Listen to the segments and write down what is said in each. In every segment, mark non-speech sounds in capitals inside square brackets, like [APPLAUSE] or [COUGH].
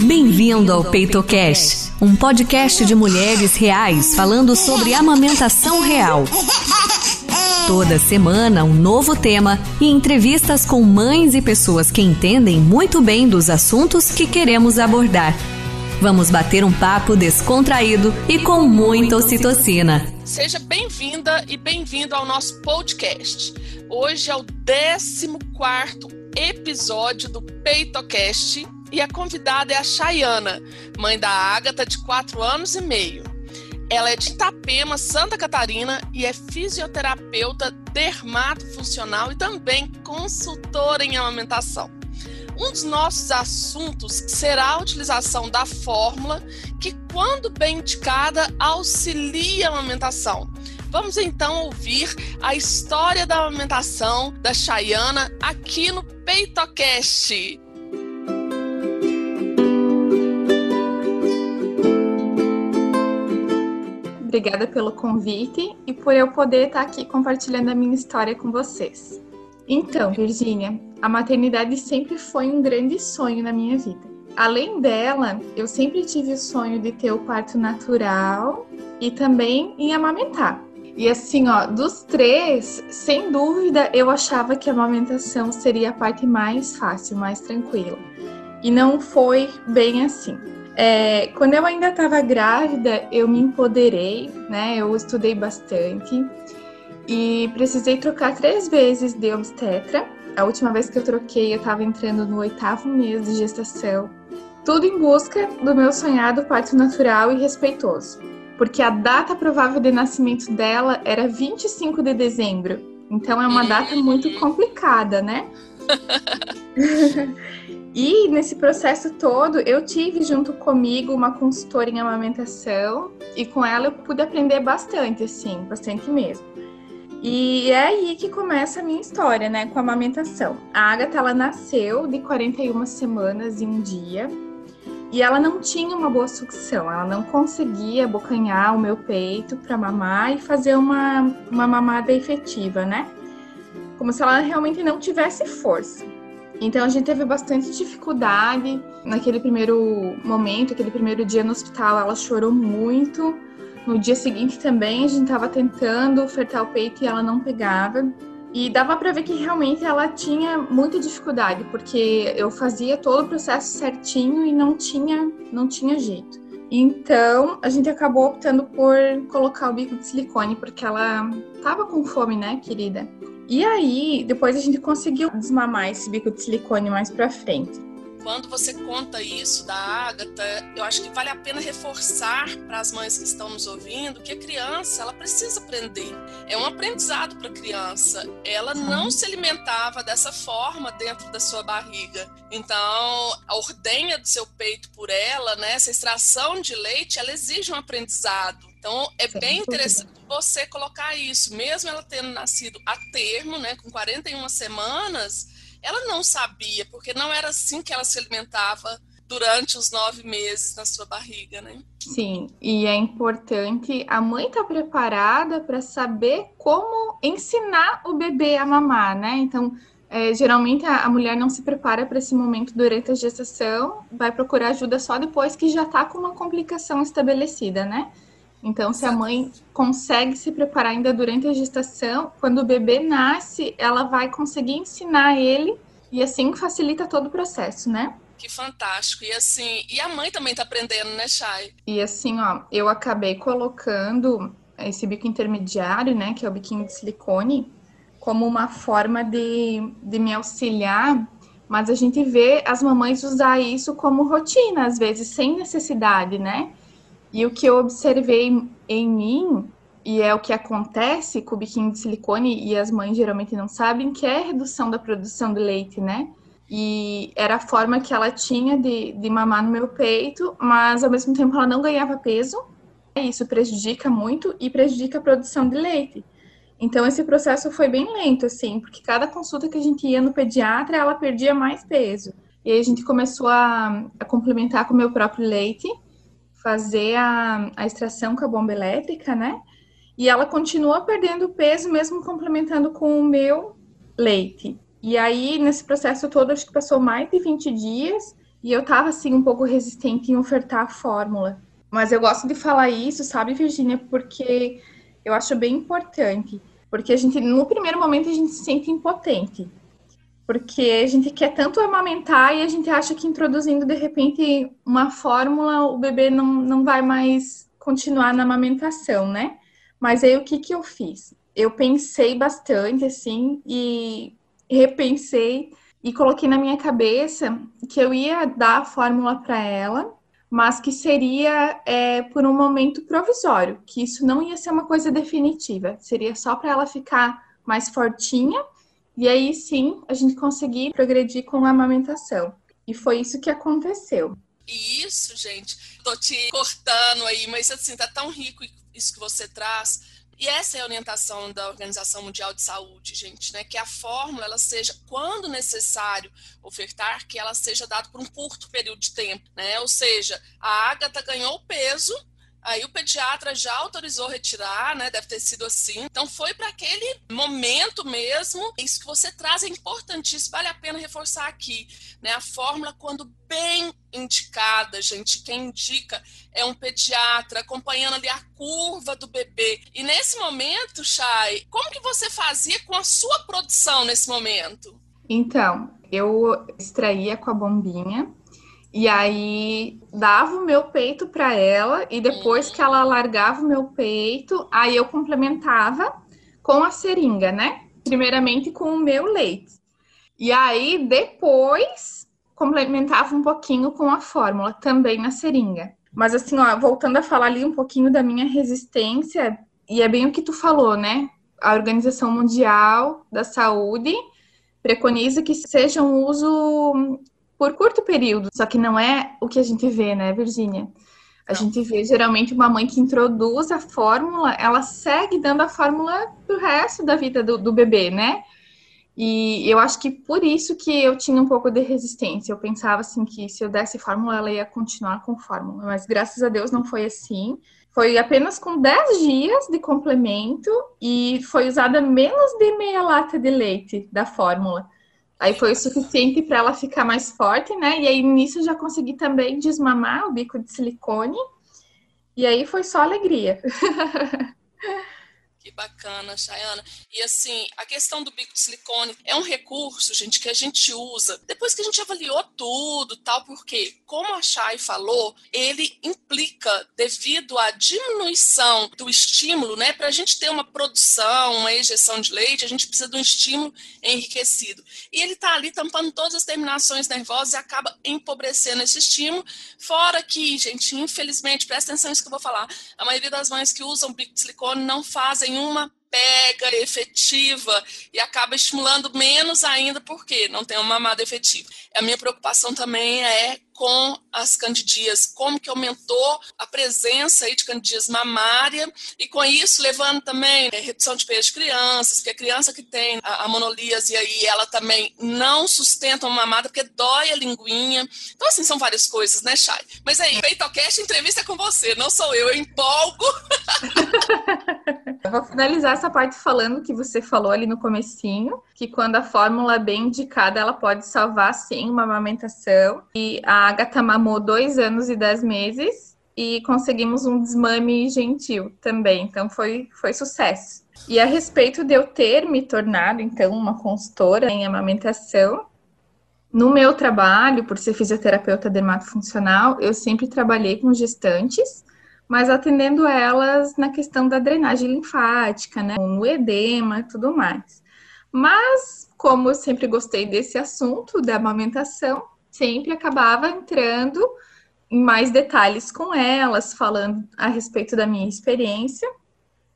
Bem-vindo ao PeitoCast, um podcast de mulheres reais falando sobre amamentação real. Toda semana, um novo tema e entrevistas com mães e pessoas que entendem muito bem dos assuntos que queremos abordar. Vamos bater um papo descontraído e com muita ocitocina. Seja bem-vinda e bem-vindo ao nosso podcast. Hoje é o 14 episódio do PeitoCast e a convidada é a Chayana, mãe da Ágata, de 4 anos e meio. Ela é de Itapema, Santa Catarina e é fisioterapeuta dermatofuncional e também consultora em amamentação. Um dos nossos assuntos será a utilização da fórmula que, quando bem indicada, auxilia a amamentação. Vamos então ouvir a história da amamentação da Chayana aqui no PeitoCast. Obrigada pelo convite e por eu poder estar aqui compartilhando a minha história com vocês. Então, Virgínia, a maternidade sempre foi um grande sonho na minha vida. Além dela, eu sempre tive o sonho de ter o parto natural e também em amamentar. E assim, ó, dos três, sem dúvida, eu achava que a amamentação seria a parte mais fácil, mais tranquila. E não foi bem assim. É, quando eu ainda estava grávida, eu me empoderei, né? Eu estudei bastante e precisei trocar três vezes de obstetra. A última vez que eu troquei, eu estava entrando no oitavo mês de gestação. Tudo em busca do meu sonhado parto natural e respeitoso. Porque a data provável de nascimento dela era 25 de dezembro. Então é uma data muito complicada, né? [LAUGHS] E nesse processo todo, eu tive junto comigo uma consultora em amamentação e com ela eu pude aprender bastante, assim, bastante mesmo. E é aí que começa a minha história, né, com a amamentação. A Agatha, ela nasceu de 41 semanas em um dia e ela não tinha uma boa sucção, ela não conseguia abocanhar o meu peito para mamar e fazer uma, uma mamada efetiva, né? Como se ela realmente não tivesse força. Então a gente teve bastante dificuldade naquele primeiro momento, aquele primeiro dia no hospital, ela chorou muito. No dia seguinte também a gente estava tentando ofertar o peito e ela não pegava. E dava para ver que realmente ela tinha muita dificuldade, porque eu fazia todo o processo certinho e não tinha, não tinha jeito. Então, a gente acabou optando por colocar o bico de silicone, porque ela tava com fome, né, querida? E aí, depois a gente conseguiu desmamar esse bico de silicone mais pra frente. Quando você conta isso da Ágata, eu acho que vale a pena reforçar para as mães que estão nos ouvindo que a criança ela precisa aprender. É um aprendizado para a criança. Ela não se alimentava dessa forma dentro da sua barriga. Então, a ordenha do seu peito por ela, né, essa extração de leite, ela exige um aprendizado. Então, é bem interessante você colocar isso. Mesmo ela tendo nascido a termo, né, com 41 semanas, ela não sabia, porque não era assim que ela se alimentava durante os nove meses na sua barriga, né? Sim, e é importante a mãe estar tá preparada para saber como ensinar o bebê a mamar, né? Então, é, geralmente a, a, mulher não se prepara para esse momento durante a gestação, vai procurar ajuda só depois que já está com uma complicação estabelecida, né? Então, se a mãe consegue se preparar ainda durante a gestação, quando o bebê nasce, ela vai conseguir ensinar ele e assim facilita todo o processo, né? Que fantástico. E assim, e a mãe também tá aprendendo, né, Chay? E assim, ó, eu acabei colocando esse bico intermediário, né, que é o biquinho de silicone, como uma forma de, de me auxiliar, mas a gente vê as mamães usar isso como rotina, às vezes sem necessidade, né? E o que eu observei em mim, e é o que acontece com o biquinho de silicone, e as mães geralmente não sabem, que é a redução da produção de leite, né? E era a forma que ela tinha de, de mamar no meu peito, mas ao mesmo tempo ela não ganhava peso. Isso prejudica muito e prejudica a produção de leite. Então esse processo foi bem lento, assim, porque cada consulta que a gente ia no pediatra, ela perdia mais peso. E aí a gente começou a, a complementar com o meu próprio leite fazer a, a extração com a bomba elétrica, né? E ela continua perdendo peso, mesmo complementando com o meu leite. E aí, nesse processo todo, acho que passou mais de 20 dias, e eu tava assim um pouco resistente em ofertar a fórmula. Mas eu gosto de falar isso, sabe, Virginia, porque eu acho bem importante. Porque a gente, no primeiro momento, a gente se sente impotente. Porque a gente quer tanto amamentar e a gente acha que introduzindo, de repente, uma fórmula, o bebê não, não vai mais continuar na amamentação, né? Mas aí o que, que eu fiz? Eu pensei bastante, assim, e repensei e coloquei na minha cabeça que eu ia dar a fórmula para ela, mas que seria é, por um momento provisório, que isso não ia ser uma coisa definitiva, seria só para ela ficar mais fortinha e aí sim a gente conseguir progredir com a amamentação. E foi isso que aconteceu. Isso, gente, tô te cortando aí, mas assim, tá tão rico isso que você traz e essa é a orientação da Organização Mundial de Saúde, gente, né? Que a fórmula ela seja, quando necessário ofertar, que ela seja dada por um curto período de tempo, né? Ou seja, a Ágata ganhou peso, Aí o pediatra já autorizou retirar, né? Deve ter sido assim. Então foi para aquele momento mesmo. Isso que você traz é importantíssimo, vale a pena reforçar aqui, né? A fórmula quando bem indicada, gente, quem indica é um pediatra acompanhando ali a curva do bebê. E nesse momento, Chay, como que você fazia com a sua produção nesse momento? Então, eu extraía com a bombinha e aí dava o meu peito para ela e depois que ela largava o meu peito, aí eu complementava com a seringa, né? Primeiramente com o meu leite. E aí depois complementava um pouquinho com a fórmula, também na seringa. Mas assim, ó, voltando a falar ali um pouquinho da minha resistência, e é bem o que tu falou, né? A Organização Mundial da Saúde preconiza que seja um uso por curto período. Só que não é o que a gente vê, né, Virginia? A não. gente vê geralmente uma mãe que introduz a fórmula, ela segue dando a fórmula pro resto da vida do, do bebê, né? E eu acho que por isso que eu tinha um pouco de resistência. Eu pensava assim que se eu desse fórmula, ela ia continuar com fórmula. Mas graças a Deus não foi assim. Foi apenas com 10 dias de complemento e foi usada menos de meia lata de leite da fórmula. Aí foi o suficiente para ela ficar mais forte, né? E aí nisso eu já consegui também desmamar o bico de silicone. E aí foi só alegria. [LAUGHS] Que bacana, Chayana. E assim, a questão do bico de silicone é um recurso, gente, que a gente usa depois que a gente avaliou tudo, tal, porque, como a Chay falou, ele implica, devido à diminuição do estímulo, né, para a gente ter uma produção, uma ejeção de leite, a gente precisa de um estímulo enriquecido. E ele está ali tampando todas as terminações nervosas e acaba empobrecendo esse estímulo. Fora que, gente, infelizmente, presta atenção nisso que eu vou falar, a maioria das mães que usam bico de silicone não fazem nenhuma pega efetiva e acaba estimulando menos ainda porque não tem uma mamada efetiva. A minha preocupação também é com as candidias, como que aumentou a presença aí de candidias mamária e com isso levando também né, redução de peso de crianças, porque a criança que tem a, monolíase aí, ela também não sustenta uma mamada porque dói a linguinha. Então assim, são várias coisas, né, Chay? Mas aí, Peitocast, entrevista é com você, não sou eu, eu empolgo. [LAUGHS] eu vou finalizar essa parte falando que você falou ali no comecinho, que quando a fórmula é bem indicada, ela pode salvar sim uma amamentação. E a Agatha mamou dois anos e dez meses e conseguimos um desmame gentil também. Então foi, foi sucesso. E a respeito de eu ter me tornado, então, uma consultora em amamentação, no meu trabalho, por ser fisioterapeuta dermatofuncional, eu sempre trabalhei com gestantes, mas atendendo elas na questão da drenagem linfática, né, no edema e tudo mais. Mas, como eu sempre gostei desse assunto da amamentação, sempre acabava entrando em mais detalhes com elas, falando a respeito da minha experiência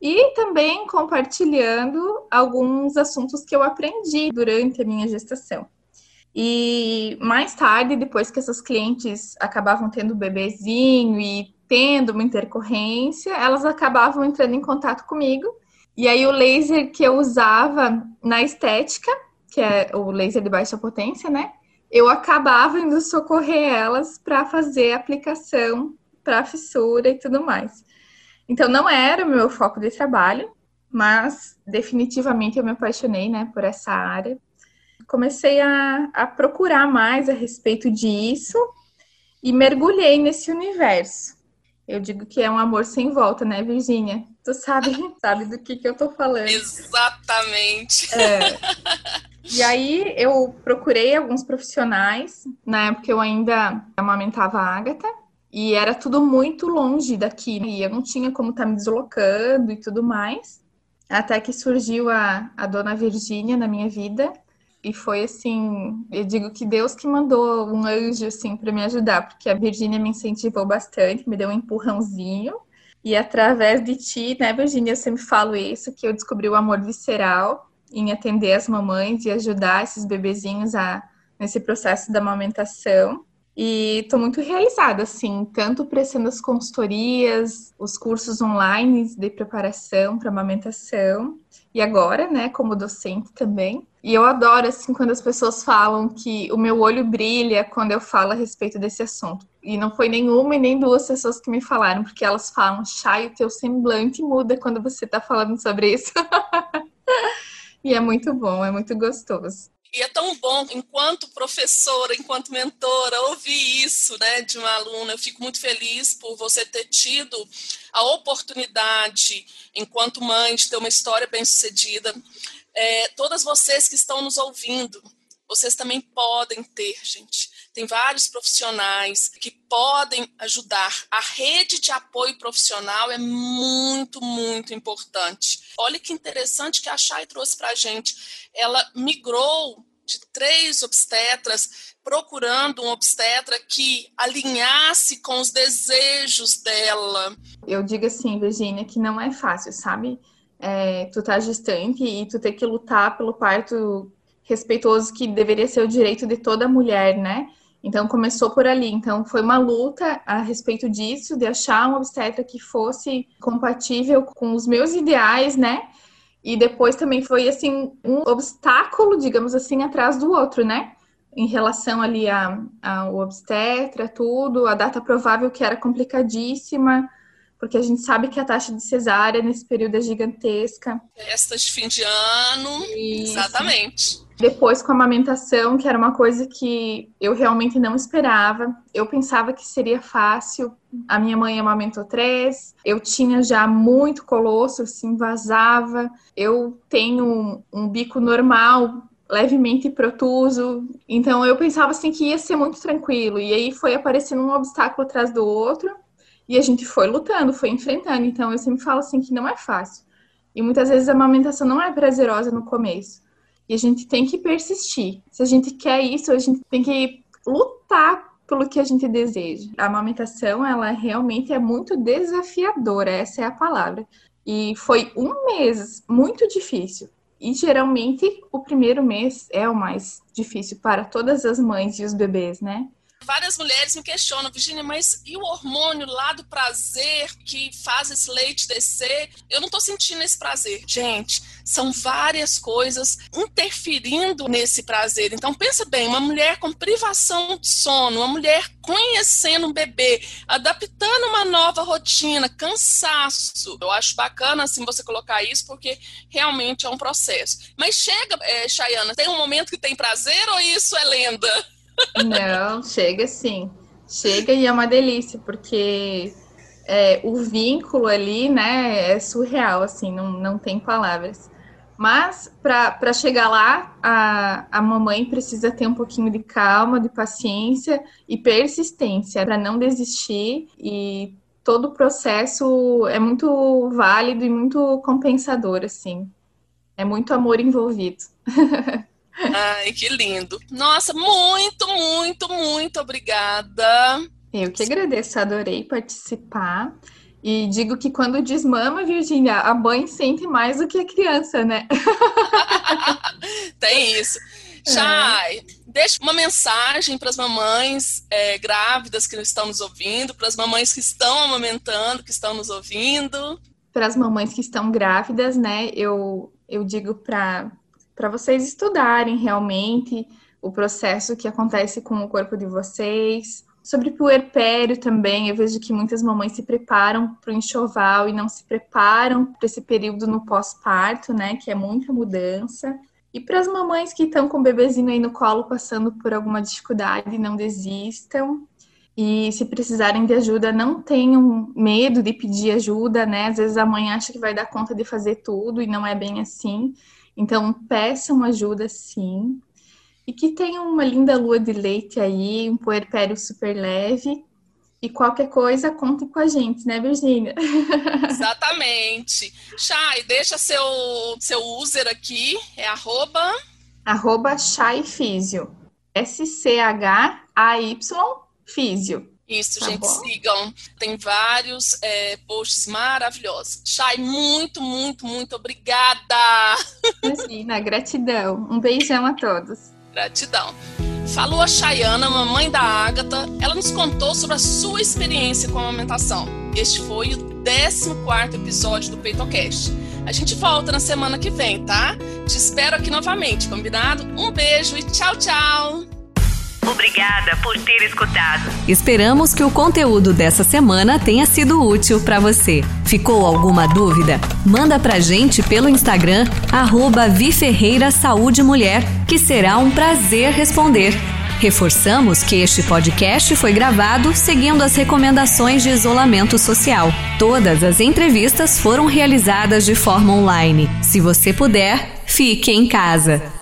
e também compartilhando alguns assuntos que eu aprendi durante a minha gestação. E mais tarde, depois que essas clientes acabavam tendo bebezinho e tendo uma intercorrência, elas acabavam entrando em contato comigo. E aí o laser que eu usava na estética, que é o laser de baixa potência, né? eu acabava indo socorrer elas para fazer aplicação para fissura e tudo mais. Então não era o meu foco de trabalho, mas definitivamente eu me apaixonei, né, por essa área. comecei a, a procurar mais a respeito disso e mergulhei nesse universo. Eu digo que é um amor sem volta, né, Virgínia? Tu sabe, [LAUGHS] sabe do que, que eu tô falando. Exatamente. É. E aí eu procurei alguns profissionais. Na época eu ainda amamentava a Agatha. E era tudo muito longe daqui. Né? E eu não tinha como estar tá me deslocando e tudo mais. Até que surgiu a, a dona Virgínia na minha vida. E foi assim, eu digo que Deus que mandou um anjo assim para me ajudar, porque a Virgínia me incentivou bastante, me deu um empurrãozinho. E através de ti, né, Virgínia, eu sempre falo isso, que eu descobri o amor visceral em atender as mamães e ajudar esses bebezinhos a nesse processo da amamentação. E estou muito realizada, assim, tanto prestando as consultorias, os cursos online de preparação para amamentação, e agora, né, como docente também. E eu adoro, assim, quando as pessoas falam que o meu olho brilha quando eu falo a respeito desse assunto. E não foi nenhuma e nem duas pessoas que me falaram, porque elas falam, Chay, o teu semblante muda quando você está falando sobre isso. [LAUGHS] e é muito bom, é muito gostoso. E é tão bom, enquanto professora, enquanto mentora, ouvir isso né, de uma aluna. Eu fico muito feliz por você ter tido a oportunidade, enquanto mãe, de ter uma história bem-sucedida. É, todas vocês que estão nos ouvindo, vocês também podem ter, gente. Tem vários profissionais que podem ajudar. A rede de apoio profissional é muito, muito importante. Olha que interessante que a Chay trouxe para a gente. Ela migrou de três obstetras procurando um obstetra que alinhasse com os desejos dela. Eu digo assim, Virginia, que não é fácil, sabe? É, tu tá gestante e tu ter que lutar pelo parto respeitoso que deveria ser o direito de toda mulher, né? Então começou por ali. Então foi uma luta a respeito disso, de achar um obstetra que fosse compatível com os meus ideais, né? E depois também foi assim um obstáculo, digamos assim, atrás do outro, né? Em relação ali ao obstetra, tudo, a data provável que era complicadíssima, porque a gente sabe que a taxa de cesárea nesse período é gigantesca. Festas de fim de ano, Isso. exatamente. Depois com a amamentação, que era uma coisa que eu realmente não esperava. Eu pensava que seria fácil. A minha mãe amamentou três. Eu tinha já muito colosso, assim, vazava. Eu tenho um, um bico normal, levemente protuso. Então eu pensava assim que ia ser muito tranquilo. E aí foi aparecendo um obstáculo atrás do outro. E a gente foi lutando, foi enfrentando. Então eu sempre falo assim que não é fácil. E muitas vezes a amamentação não é prazerosa no começo. E a gente tem que persistir. Se a gente quer isso, a gente tem que lutar pelo que a gente deseja. A amamentação, ela realmente é muito desafiadora, essa é a palavra. E foi um mês muito difícil. E geralmente o primeiro mês é o mais difícil para todas as mães e os bebês, né? Várias mulheres me questionam, Virginia, mas e o hormônio lá do prazer que faz esse leite descer? Eu não tô sentindo esse prazer. Gente, são várias coisas interferindo nesse prazer. Então pensa bem, uma mulher com privação de sono, uma mulher conhecendo um bebê, adaptando uma nova rotina, cansaço. Eu acho bacana assim você colocar isso porque realmente é um processo. Mas chega, é, Chayana, tem um momento que tem prazer ou isso é lenda? Não, chega sim. Chega e é uma delícia, porque é, o vínculo ali, né, é surreal, assim, não, não tem palavras. Mas para chegar lá, a, a mamãe precisa ter um pouquinho de calma, de paciência e persistência para não desistir. E todo o processo é muito válido e muito compensador, assim. É muito amor envolvido. [LAUGHS] Ai, que lindo. Nossa, muito, muito, muito obrigada. Eu que agradeço, adorei participar. E digo que quando desmama, Virgínia, a mãe sente mais do que a criança, né? [LAUGHS] Tem isso. Chay, é. deixa uma mensagem para as mamães é, grávidas que estão nos ouvindo, para as mamães que estão amamentando, que estão nos ouvindo. Para as mamães que estão grávidas, né? Eu, eu digo para para vocês estudarem realmente o processo que acontece com o corpo de vocês. Sobre puerpério também, eu vejo que muitas mamães se preparam para o enxoval e não se preparam para esse período no pós-parto, né? Que é muita mudança. E para as mamães que estão com o bebezinho aí no colo passando por alguma dificuldade, não desistam. E se precisarem de ajuda, não tenham medo de pedir ajuda, né? Às vezes a mãe acha que vai dar conta de fazer tudo e não é bem assim. Então, peçam ajuda sim. E que tenham uma linda lua de leite aí, um puerpério super leve. E qualquer coisa, conte com a gente, né, Virginia? [LAUGHS] Exatamente. Chay, deixa seu, seu user aqui, é arroba... Arroba Chay Físio. S-C-H-A-Y Físio. Isso, tá gente, bom. sigam. Tem vários é, posts maravilhosos. Chay, muito, muito, muito obrigada. Imagina, gratidão. Um beijão a todos. Gratidão. Falou a Chayana, mamãe da Ágata. Ela nos contou sobre a sua experiência com a amamentação. Este foi o 14 episódio do PeitoCast. A gente volta na semana que vem, tá? Te espero aqui novamente, combinado? Um beijo e tchau, tchau! Obrigada por ter escutado. Esperamos que o conteúdo dessa semana tenha sido útil para você. Ficou alguma dúvida? Manda pra gente pelo Instagram, arroba Viferreira Saúde Mulher, que será um prazer responder. Reforçamos que este podcast foi gravado seguindo as recomendações de isolamento social. Todas as entrevistas foram realizadas de forma online. Se você puder, fique em casa.